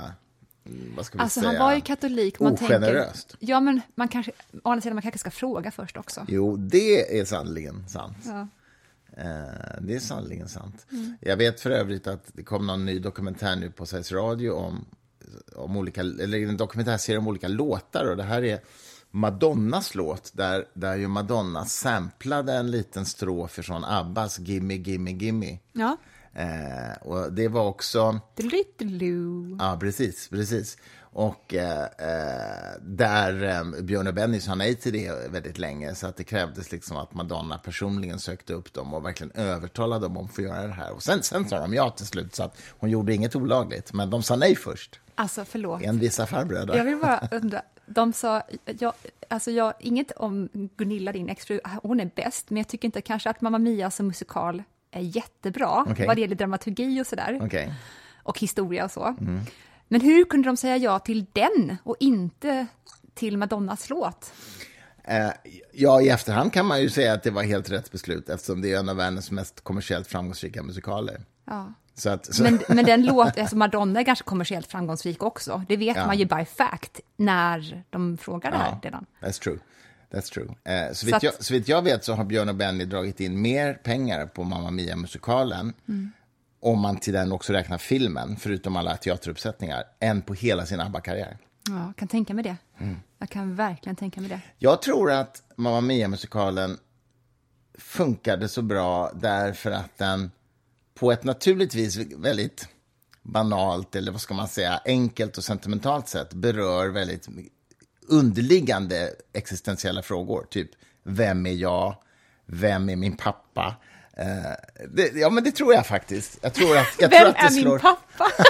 Alltså
säga?
han var ju katolik. Man
Ogeneröst.
Tänker, ja, men man kanske, å andra sidan, man kanske ska fråga först också.
Jo, det är sannerligen sant.
Ja.
Eh, det är sannerligen sant.
Mm.
Jag vet för övrigt att det kom någon ny dokumentär nu på Sveriges Radio om, om olika, eller en dokumentärserie om olika låtar och det här är Madonnas låt där, där ju Madonna samplade en liten strof från Abbas Gimme, gimme, gimme.
Ja.
Eh, och det var också... Ja, precis. precis. Och eh, eh, där eh, Björn och Benny sa nej till det väldigt länge så att det krävdes liksom att Madonna personligen sökte upp dem och verkligen övertalade dem om att få göra det här. Och sen, sen sa de ja till slut, så att hon gjorde inget olagligt. Men de sa nej först,
Alltså förlåt.
en vissa farbröder.
Jag vill bara undra, de sa, jag, alltså jag, inget om Gunilla, din exfru, hon är bäst, men jag tycker inte kanske att Mamma Mia som musikal är jättebra,
Okej.
vad det gäller dramaturgi och sådär,
Okej.
och historia och så.
Mm.
Men hur kunde de säga ja till den och inte till Madonnas låt?
Eh, ja, i efterhand kan man ju säga att det var helt rätt beslut eftersom det är en av världens mest kommersiellt framgångsrika musikaler.
Ja.
Så att, så,
Men, men den låt, alltså Madonna är ganska kommersiellt framgångsrik också. Det vet
Ja.
man ju by fact när de frågar det här
Ja,
redan.
That's true. That's true. Eh, så, vitt jag, jag vet så har Björn och Benny dragit in mer pengar på Mamma Mia-musikalen om man till den också räknar filmen, förutom alla teateruppsättningar, än på hela sin ABBA-karriär.
Ja, jag kan tänka mig det.
Mm.
Jag kan verkligen tänka mig det.
Jag tror att Mamma Mia-musikalen funkade så bra därför att den på ett naturligtvis väldigt banalt, eller vad ska man säga, enkelt och sentimentalt sätt berör väldigt underliggande existentiella frågor. Typ, vem är jag? Vem är min pappa? Eh, det, ja, men det tror jag faktiskt. Jag tror att, jag
Vem
tror att det
är
slår...
min pappa?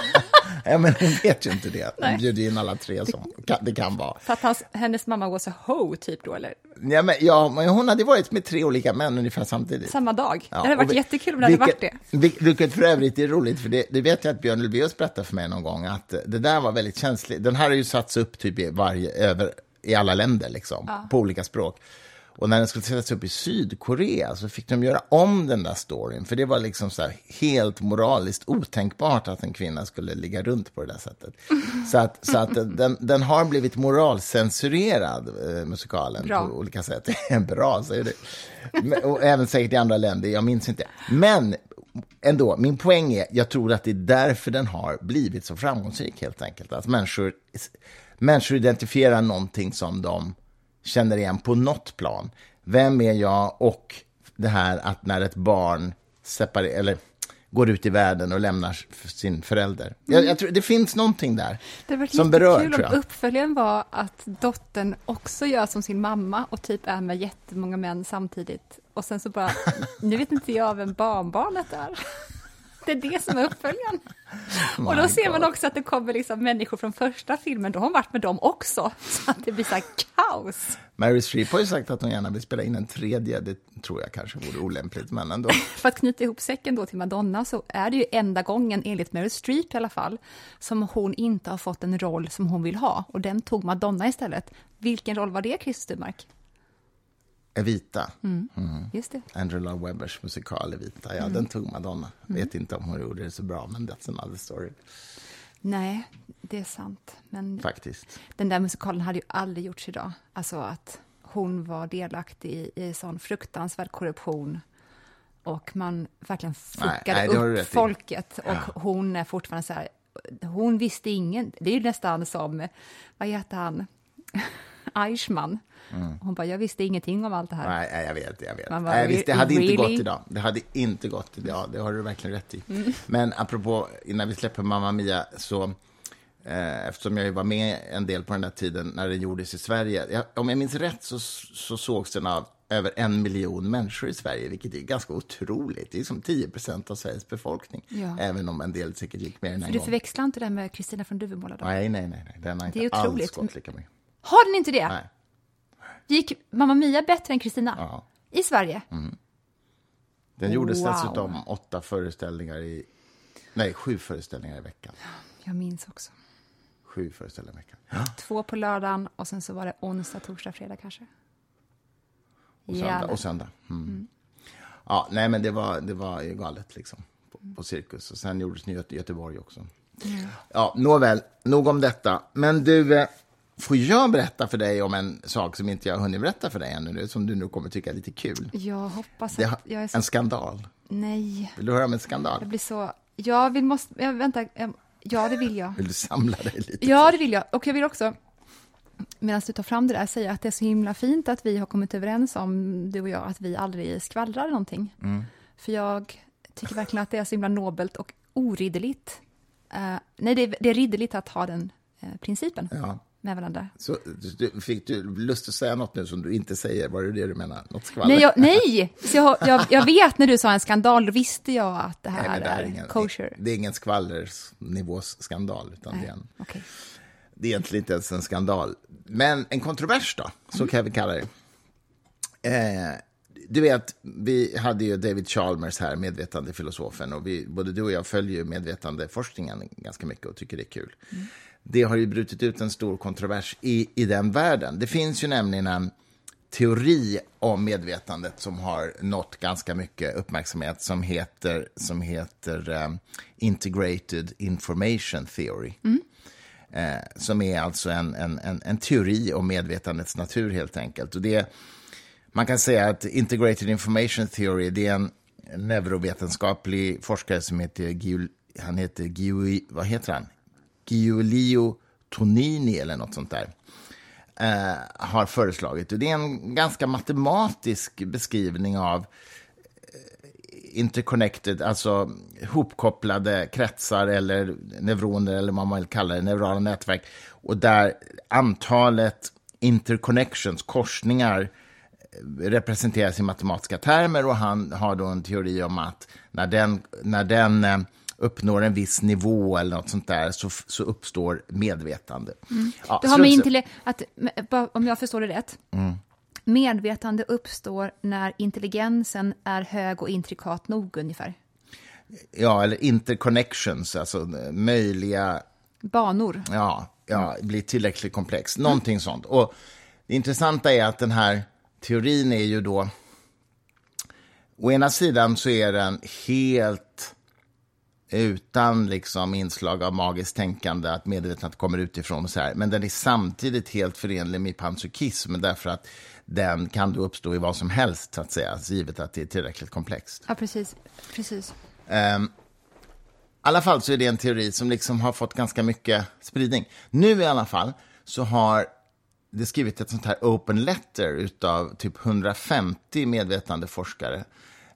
Ja, men hon vet ju inte det. Hon
Nej.
bjuder in alla tre som kan, det kan vara.
För att hans, hennes mamma was a hoe, typ då, eller?
Ja, men, ja, men hon hade varit med tre olika män ungefär samtidigt.
Samma dag.
Ja,
det hade varit
vi-
jättekul om det hade varit
vilket,
det.
vil- Vilket för övrigt är roligt, för det, det vet jag att Björn Ulvaeus berättade för mig någon gång, att det där var väldigt känsligt. Den här har ju satts upp typ i, varje, över, i alla länder, liksom, på olika språk. Och när den skulle sättas upp i Sydkorea så fick de göra om den där storyn, för det var liksom så här helt moraliskt otänkbart att en kvinna skulle ligga runt på det där sättet. Så att, så att den, den har blivit moralcensurerad, eh, musikalen,
Bra.
på olika sätt. Bra, säger du. Men- Och även säkert i andra länder, jag minns inte. Men ändå, min poäng är, jag tror att det är därför den har blivit så framgångsrik helt enkelt. Att människor, människor identifierar någonting som de känner igen på något plan. Vem är jag? Och det här att när ett barn separerar, eller går ut i världen och lämnar sin förälder. Jag, jag tror, det finns någonting där som berör,
jättekul
tror
om
jag.
uppföljaren var att dottern också gör som sin mamma och typ är med jättemånga män samtidigt. Och sen så bara, nu vet inte jag vem barnbarnet är. Det är det som är uppföljaren. och då ser man också att det kommer liksom människor från första filmen, då har hon varit med dem också. Så att det blir så här kaos.
Mary Streep har ju sagt att hon gärna vill spela in en tredje. Det tror jag kanske vore olämpligt, men ändå.
För att knyta ihop säcken då till Madonna så är det ju enda gången, enligt Mary Streep i alla fall, som hon inte har fått en roll som hon vill ha. Och den tog Madonna istället. Vilken roll var det, Christer Sturmark?
Evita.
Mm. Just det.
Andrew Lloyd Webbers musikal Evita. Ja, den tog Madonna. Vet inte om hon gjorde det så bra, men that's another story.
Nej, det är sant. Men
Faktiskt.
den där musikalen hade ju aldrig gjorts idag. Alltså att hon var delaktig i, i sån fruktansvärd korruption och man verkligen fuckade
nej, du
upp folket och hon är fortfarande så här, hon visste ingen, det är ju nästan som, vad heter han, Eichmann. Hon bara, jag visste ingenting om allt det här.
Mm. Nej, jag vet. Jag vet.
Bara,
nej, visst, det hade inte
really?
gått idag. Det hade inte gått idag. Det har du verkligen rätt i.
Mm.
Men apropå, innan vi släpper Mamma Mia, så eh, eftersom jag var med en del på den där tiden när den gjordes i Sverige. Jag, om jag minns rätt så, så sågs den av över en miljon människor i Sverige, vilket är ganska otroligt. Det är som 10 procent av Sveriges befolkning,
Ja.
även om en del säkert gick mer än en
Du
gång.
förväxlar inte det med Kristina från Duvemåla då?
Nej, nej, nej, nej. Den har inte alls gått lika mycket.
Har den inte det?
Nej.
Gick Mamma Mia bättre än Kristina?
Ja.
I Sverige?
Den gjordes
Wow.
dessutom åtta föreställningar i... Nej, sju föreställningar i veckan.
Jag minns också.
Sju föreställningar i veckan.
Två på lördagen och sen så var det onsdag, torsdag, fredag kanske.
Och söndag. Och söndag. Mm. Ja, nej, men det var, det var galet liksom. På, på Cirkus. Och sen gjordes den i Göte- Göteborg också. Ja, nåväl, nog om detta. Men du, eh, får jag berätta för dig om en sak som inte jag har hunnit berätta för dig ännu, nu, som du nu kommer tycka är lite kul?
Jag hoppas att jag är så...
En skandal.
Nej,
Vill du höra om en skandal?
jag blir så... Jag vill måste... Jag, vänta. Ja, det vill jag.
Vill du samla dig lite?
Ja, det vill jag. Och jag vill också, medan du tar fram det där, säga att det är så himla fint att vi har kommit överens om, du och jag, att vi aldrig skvallrar någonting.
Mm.
För jag tycker verkligen att det är så himla nobelt och oridderligt. Eh, nej, det är, det är ridderligt att ha den eh, principen
Ja.
Med varandra.
Så, du, fick du lust att säga något nu som du inte säger? Var det det du menar? Något skvaller?
Nej, jag, nej! Så jag, jag, jag vet när du sa en skandal, då visste jag att det här,
Nej, det, här
är,
är ingen,
kosher.
det är ingen skvallersnivås skandal, utan det är,
Nej,
en,
okej.
det är egentligen inte ens en skandal. Men en kontrovers då, så kan vi kalla det. Eh, du vet, vi hade ju David Chalmers här, medvetandefilosofen, och vi, både du och jag följer ju medvetandeforskningen ganska mycket och tycker det är kul. Det har ju brutit ut en stor kontrovers i, i den världen. Det finns ju nämligen en teori om medvetandet som har nått ganska mycket uppmärksamhet som heter, som heter eh, Integrated Information Theory. Eh, som är alltså en, en, en, en teori om medvetandets natur helt enkelt. Och det, man kan säga att Integrated Information Theory det är en neurovetenskaplig forskare som heter, Giul, han heter Giu, vad heter han? Giulio Tonini eller något sånt där eh, har föreslagit. Och det är en ganska matematisk beskrivning av eh, interconnected, alltså hopkopplade kretsar eller neuroner eller vad man vill kalla det, neurala nätverk. Och där antalet interconnections, korsningar, eh, representeras i matematiska termer och han har då en teori om att när den, när den eh, uppnår en viss nivå eller något sånt där så, så uppstår medvetande. Ja,
Det har med
sluts-
in till att, om jag förstår det rätt,
Mm.
medvetande uppstår när intelligensen är hög och intrikat nog ungefär.
Ja, eller interconnections, alltså eh, möjliga,
Banor.
ja, ja, blir tillräckligt komplex. Någonting sånt. Och det intressanta är att den här teorin är ju då, å ena sidan så är den helt utan liksom inslag av magiskt tänkande, att medvetandet kommer utifrån och så här. Men den är samtidigt helt förenlig med panpsykism, därför att den kan då uppstå i vad som helst, så att säga, givet att det är tillräckligt komplext.
Ja, precis. precis.
Ehm, I alla fall så är det en teori som liksom har fått ganska mycket spridning. Nu i alla fall så har det skrivit ett sånt här open letter utav typ 150 medvetande forskare.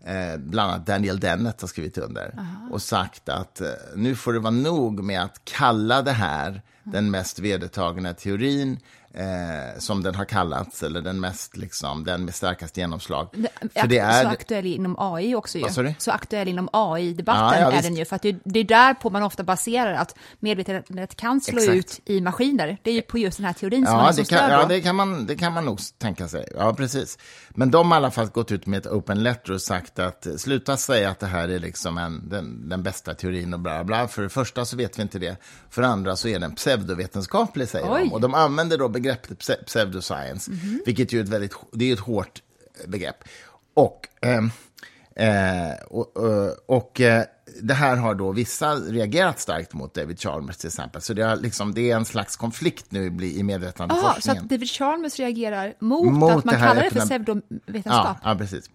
Eh, bland annat Daniel Dennett har skrivit under och sagt att eh, nu får det vara nog med att kalla det här den mest vedertagna teorin eh, som den har kallats, eller den mest, liksom, den med starkast genomslag.
För det är... Så aktuell inom AI också ju.
Vad
så aktuell inom AI-debatten ja, ja, är den ju, för att det, det är där på man ofta baserar att medvetandet kan slå Exakt. ut i maskiner. Det är ju på just den här teorin som
ja,
man är
det kan, Ja, det kan, man, det kan man nog tänka sig. Ja, precis. Men de har i alla fall gått ut med ett open letter och sagt att sluta säga att det här är liksom en, den, den bästa teorin och bla bla. För det första så vet vi inte det. För det andra så är den pseudovetenskaplig, säger Oj. de. Och de använder då begreppet pseudoscience, mm -hmm. vilket ju är ett väldigt det är ett hårt begrepp. Och, ehm, eh, och, och, och eh, det här har då vissa reagerat starkt mot David Chalmers till exempel. Så det, är, liksom, det är en slags konflikt nu i medvetandeforskningen.
så att David Chalmers reagerar mot, mot att man det kallar det för pseudovetenskap?
Ja, ja, precis.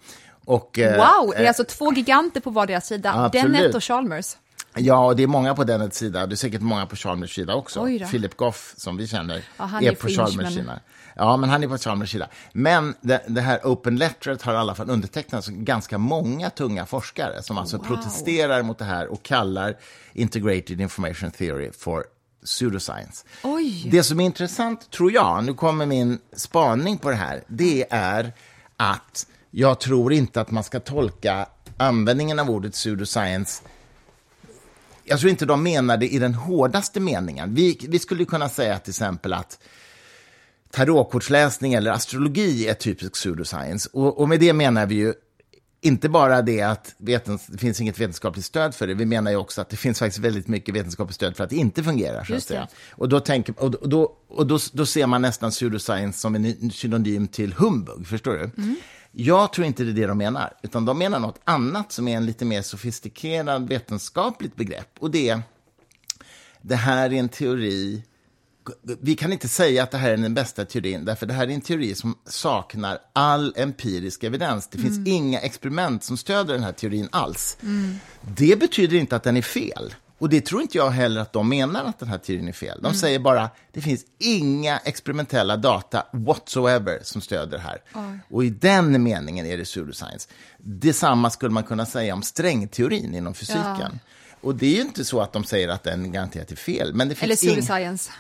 Och,
eh, wow, det är eh, alltså två giganter på vardera sida, absolut. Dennett och Chalmers.
Ja, och det är många på den sida. Det är säkert många på Chalmers sida också. Philip Goff, som vi känner, ja, är, är, på Chalmers sida. Ja, men han är på Chalmers sida. Men det, det, här Open Letteret har i alla fall undertecknats av ganska många tunga forskare som alltså wow. protesterar mot det här och kallar Integrated Information Theory för pseudoscience.
Oj.
Det som är intressant, tror jag, nu kommer min spaning på det här, det är att jag tror inte att man ska tolka användningen av ordet pseudoscience jag tror inte de menar det i den hårdaste meningen. Vi, vi skulle kunna säga till exempel att tarotkortsläsning eller astrologi är typisk pseudoscience. Och, och med det menar vi ju inte bara det att vetens, det finns inget vetenskapligt stöd för det, vi menar ju också att det finns faktiskt väldigt mycket vetenskapligt stöd för att det inte fungerar. Att säga. Och, då, tänker, och, då, och då, då ser man nästan pseudoscience som en synonym till humbug, förstår du? Mm. Jag tror inte det är det de menar, utan de menar något annat som är en lite mer sofistikerad vetenskapligt begrepp. Och det är, det här är en teori vi kan inte säga att det här är den bästa teorin, därför det här är en teori som saknar all empirisk evidens. Det finns mm. inga experiment som stöder den här teorin alls. Mm. Det betyder inte att den är fel. Och det tror inte jag heller att de menar att den här teorin är fel. De mm. säger bara, det finns inga experimentella data whatsoever som stöder det här. Oj. Och i den meningen är det pseudoscience. Detsamma skulle man kunna säga om strängteorin inom fysiken. Ja. Och det är ju inte så att de säger att den garanterat är fel. Men det finns
Eller pseudoscience.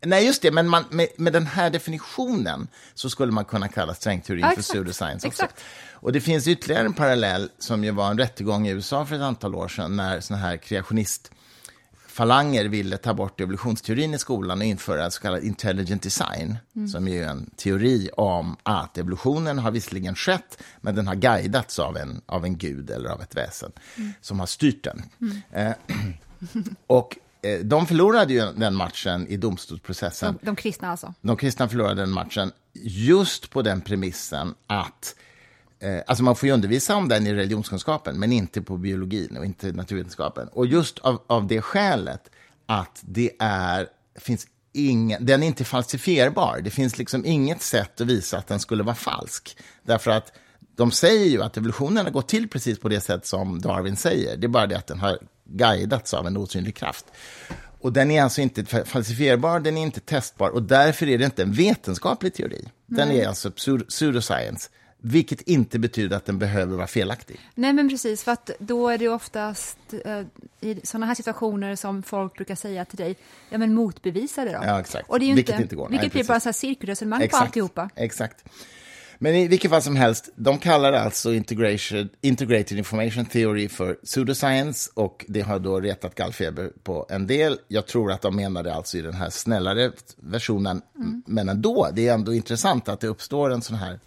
Nej, just det, men man, med, med, den här definitionen så skulle man kunna kalla strängteorin ja, för pseudoscience också. Exakt. Och det finns ytterligare en parallell som ju var en rättegång i USA för ett antal år sedan när såna här kreationistfalanger ville ta bort evolutionsteorin i skolan och införa så kallad intelligent design, mm. som är en teori om att evolutionen har visserligen skett, men den har guidats av en, av en gud eller av ett väsen mm. som har styrt den. Mm. Eh, och Eh, de förlorade ju den matchen i domstolsprocessen.
De, de kristna alltså?
De kristna förlorade den matchen just på den premissen att eh, Alltså man får ju undervisa om den i religionskunskapen, men inte på biologin och inte naturvetenskapen. Och just av, av det skälet att det är, finns ingen, den är inte falsifierbar. Det finns liksom inget sätt att visa att den skulle vara falsk. Därför att de säger ju att evolutionen har gått till precis på det sätt som Darwin säger. Det är bara det att den har guidats av en osynlig kraft. Och den är alltså inte falsifierbar, den är inte testbar och därför är det inte en vetenskaplig teori. Den Nej. är alltså pseudoscience, vilket inte betyder att den behöver vara felaktig.
Nej, men precis, för att då är det oftast eh, i sådana här situationer som folk brukar säga till dig, ja men motbevisa det då.
Ja, exakt.
Och det är ju
vilket
inte,
inte går.
Vilket Nej, blir bara så här cirkelresonemang på alltihopa.
Exakt. Men i vilket fall som helst, de kallar alltså Integrated, Integrated Information Theory för pseudoscience och det har då retat gallfeber på en del. Jag tror att de menar det alltså i den här snällare versionen, mm. men ändå, det är ändå intressant att det uppstår en sån här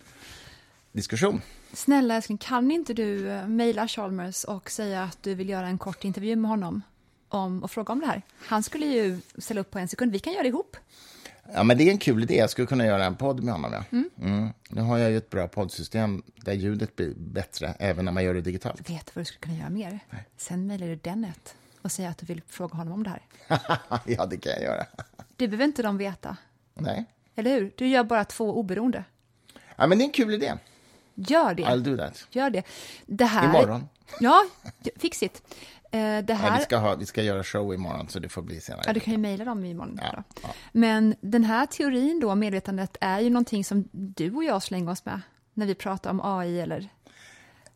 diskussion.
Snälla älskling, kan inte du eh, mejla Chalmers och säga att du vill göra en kort intervju med honom om, och fråga om det här? Han skulle ju ställa upp på en sekund, vi kan göra det ihop.
Ja, men det är en kul idé. Jag skulle kunna göra en podd med honom. Ja. Mm. Mm. Nu har jag ju ett bra poddsystem där ljudet blir bättre, även när man gör det digitalt.
Vet du vad du skulle kunna göra mer? Nej. Sen mejlar du Dennet och säger att du vill fråga honom om det här.
ja, det kan jag göra.
Det behöver inte de veta.
Nej.
Eller hur? Du gör bara två oberoende.
Ja, men det är en kul idé.
Gör det.
I'll do that.
Gör det. det här...
Imorgon.
Ja, fix it.
Eh, det här... Ja, vi, ska ha, vi ska göra show imorgon, så det får bli senare.
Ja, du kan ju mejla dem imorgon. Ja, ja. Men den här teorin då, medvetandet, är ju någonting som du och jag slänger oss med när vi pratar om AI eller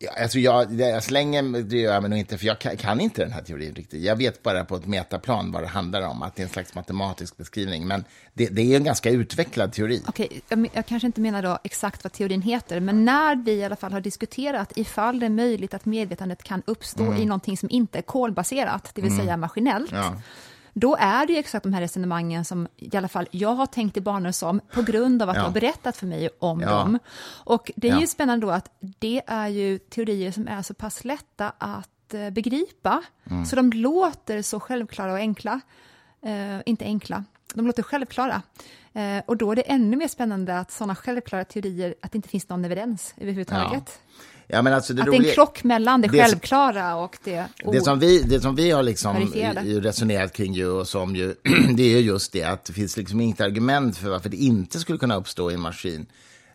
Ja, alltså jag, jag slänger det gör jag nog inte, för jag kan, kan, inte den här teorin riktigt. Jag vet bara på ett metaplan vad det handlar om, att det är en slags matematisk beskrivning. Men det, det är en ganska utvecklad teori.
Okej, jag, jag, kanske inte menar då exakt vad teorin heter, men när vi i alla fall har diskuterat ifall det är möjligt att medvetandet kan uppstå mm. i någonting som inte är kolbaserat, det vill mm. säga maskinellt, ja då är det ju exakt de här resonemangen som i alla fall jag har tänkt i banor som, på grund av att ja. du har berättat för mig om ja. dem. Och det är ja. ju spännande då att det är ju teorier som är så pass lätta att eh, begripa, mm. så de låter så självklara och enkla. Eh, inte enkla, de låter självklara. Eh, och då är det ännu mer spännande att sådana självklara teorier, att det inte finns någon evidens överhuvudtaget. Ja.
Ja, men alltså
det att roliga, det är en krock mellan det, det självklara och det
det som, vi, det som vi har liksom resonerat kring ju, och som ju, det är just det att det finns liksom inget argument för varför det inte skulle kunna uppstå i en maskin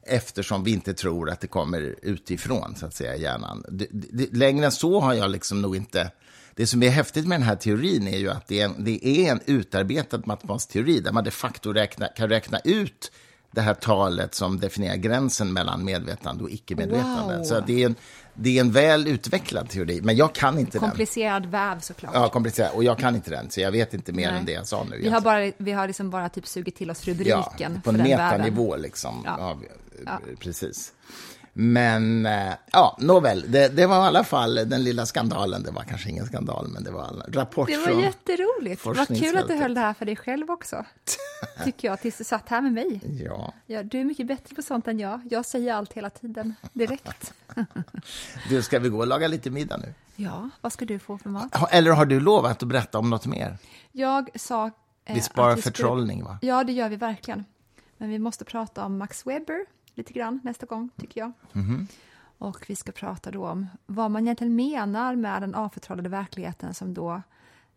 eftersom vi inte tror att det kommer utifrån, så att säga, hjärnan. Det, det, längre än så har jag liksom nog inte... Det som är häftigt med den här teorin är ju att det är en, det är en utarbetad matematisk teori där man de facto räkna, kan räkna ut det här talet som definierar gränsen mellan medvetande och icke-medvetande. Wow. Så det är, en, det är en väl utvecklad teori, men jag kan inte
komplicerad
den.
Komplicerad väv såklart.
Ja, komplicerad. Och jag kan inte den, så jag vet inte mer Nej. än det jag sa nu.
Vi har, bara, vi har liksom bara typ sugit till oss rubriken. Ja,
på en metanivå liksom. Ja. Ja, precis. Men äh, ja, nåväl, det, det, var i alla fall den lilla skandalen. Det var kanske ingen skandal, men det var en rapport
Det var från jätteroligt. Vad kul att du höll det här för dig själv också, tycker jag, tills du satt här med mig.
Ja.
ja. Du är mycket bättre på sånt än jag. Jag säger allt hela tiden, direkt.
du, ska vi gå och laga lite middag nu?
Ja, vad ska du få för mat?
Eller har du lovat att berätta om något mer?
Jag sa...
Eh, vi sparar förtrollning, va?
Ja, det gör vi verkligen. Men vi måste prata om Max Weber lite grann nästa gång, tycker jag. Mm. Och vi ska prata då om vad man egentligen menar med den avförtrollade verkligheten som då,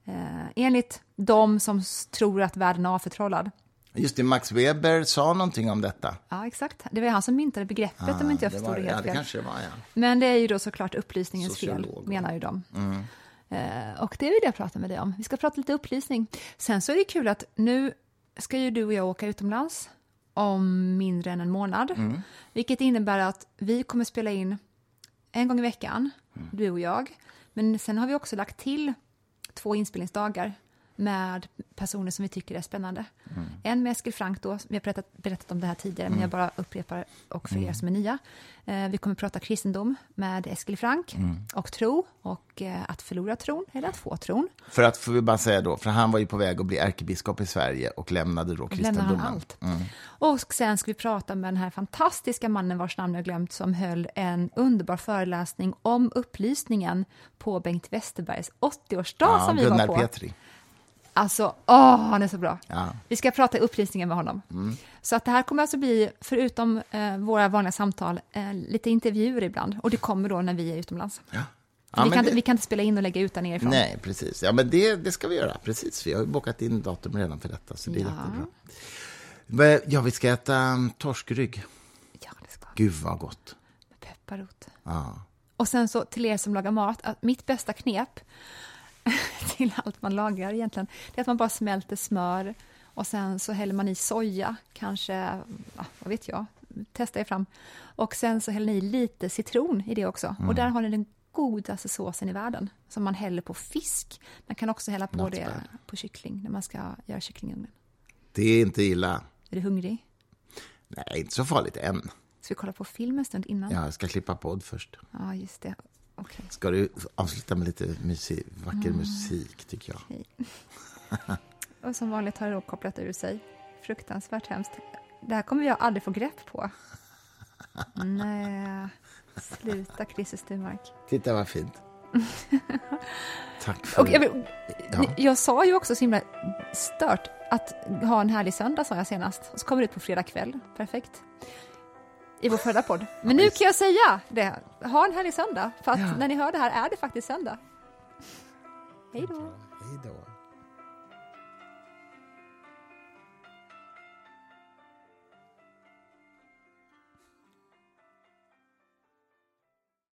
eh, enligt de som tror att världen är avförtrollad,
Just det, Max Weber sa någonting om detta.
Ja, exakt. Det var han som myntade begreppet, ah, om inte jag förstod det,
det
helt
ja, fel. Det var, ja.
Men det är ju då såklart upplysningens Sociolog. fel, menar ju de. Mm. Eh, och det vill jag prata med dig om. Vi ska prata lite upplysning. Sen så är det kul att nu ska ju du och jag åka utomlands om mindre än en månad. Mm. Vilket innebär att vi kommer spela in en gång i veckan, mm. du och jag. Men sen har vi också lagt till två inspelningsdagar med personer som vi tycker är spännande. Mm. En med Eskil Frank då, vi har berättat, berättat om det här tidigare, mm. men jag bara upprepar och för er mm. som är nya. Eh, vi kommer att prata kristendom med Eskil Frank mm. och tro och eh, att förlora tron eller att få tron.
För att, får vi bara säga då, för han var ju på väg att bli ärkebiskop i Sverige och lämnade då kristendomen. Lämnade allt.
Mm. Och sen ska vi prata med den här fantastiska mannen vars namn jag glömt som höll en underbar föreläsning om upplysningen på Bengt Westerbergs 80-årsdag ja, som vi Gunnar var på.
Petri.
Alltså, åh, han är så bra. Ja. Vi ska prata upplysningen med honom. Mm. Så att det här kommer alltså bli, förutom eh, våra vanliga samtal, eh, lite intervjuer ibland. Och det kommer då när vi är utomlands. Ja. Ja, vi, kan det... inte, vi kan inte spela in och lägga ut där nerifrån.
Nej, precis. Ja, men det, det ska vi göra. Precis. Vi har bokat in datum redan för detta, så det är ja. jättebra. Ja, vi ska äta um, torskrygg.
Ja, det ska
Gud, vad gott.
Med pepparrot.
Ja.
Och sen så till er som lagar mat, att mitt bästa knep till allt man lagar egentligen, det är att man bara smälter smör och sen så häller man i soja, kanske, ja, vad vet jag, testa er fram. Och sen så häller ni i lite citron i det också. Mm. Och där har ni den godaste såsen i världen som man häller på fisk. Man kan också hälla på Not det bad. på kyckling när man ska göra kycklingen.
Det är inte illa.
Är du hungrig?
Nej, inte så farligt än.
Ska vi kolla på film en stund innan?
Ja, jag ska klippa podd först.
Ja, just det. Okay.
Ska du avsluta med lite musik, vacker mm. musik, tycker jag.
Okay. och som vanligt har det då kopplat ur sig. Fruktansvärt hemskt. Det här kommer jag aldrig få grepp på. Nej, sluta Christer Sturmark.
Titta vad fint. Tack för...
Och jag, ja. jag sa ju också så himla stört att ha en härlig söndag, sa jag senast. Och så kommer det ut på fredag kväll. Perfekt i vår förra podd. Men nu kan jag säga det. Ha en härlig söndag, för att ja. när ni hör det här är det faktiskt söndag. Hej då.
Hej då.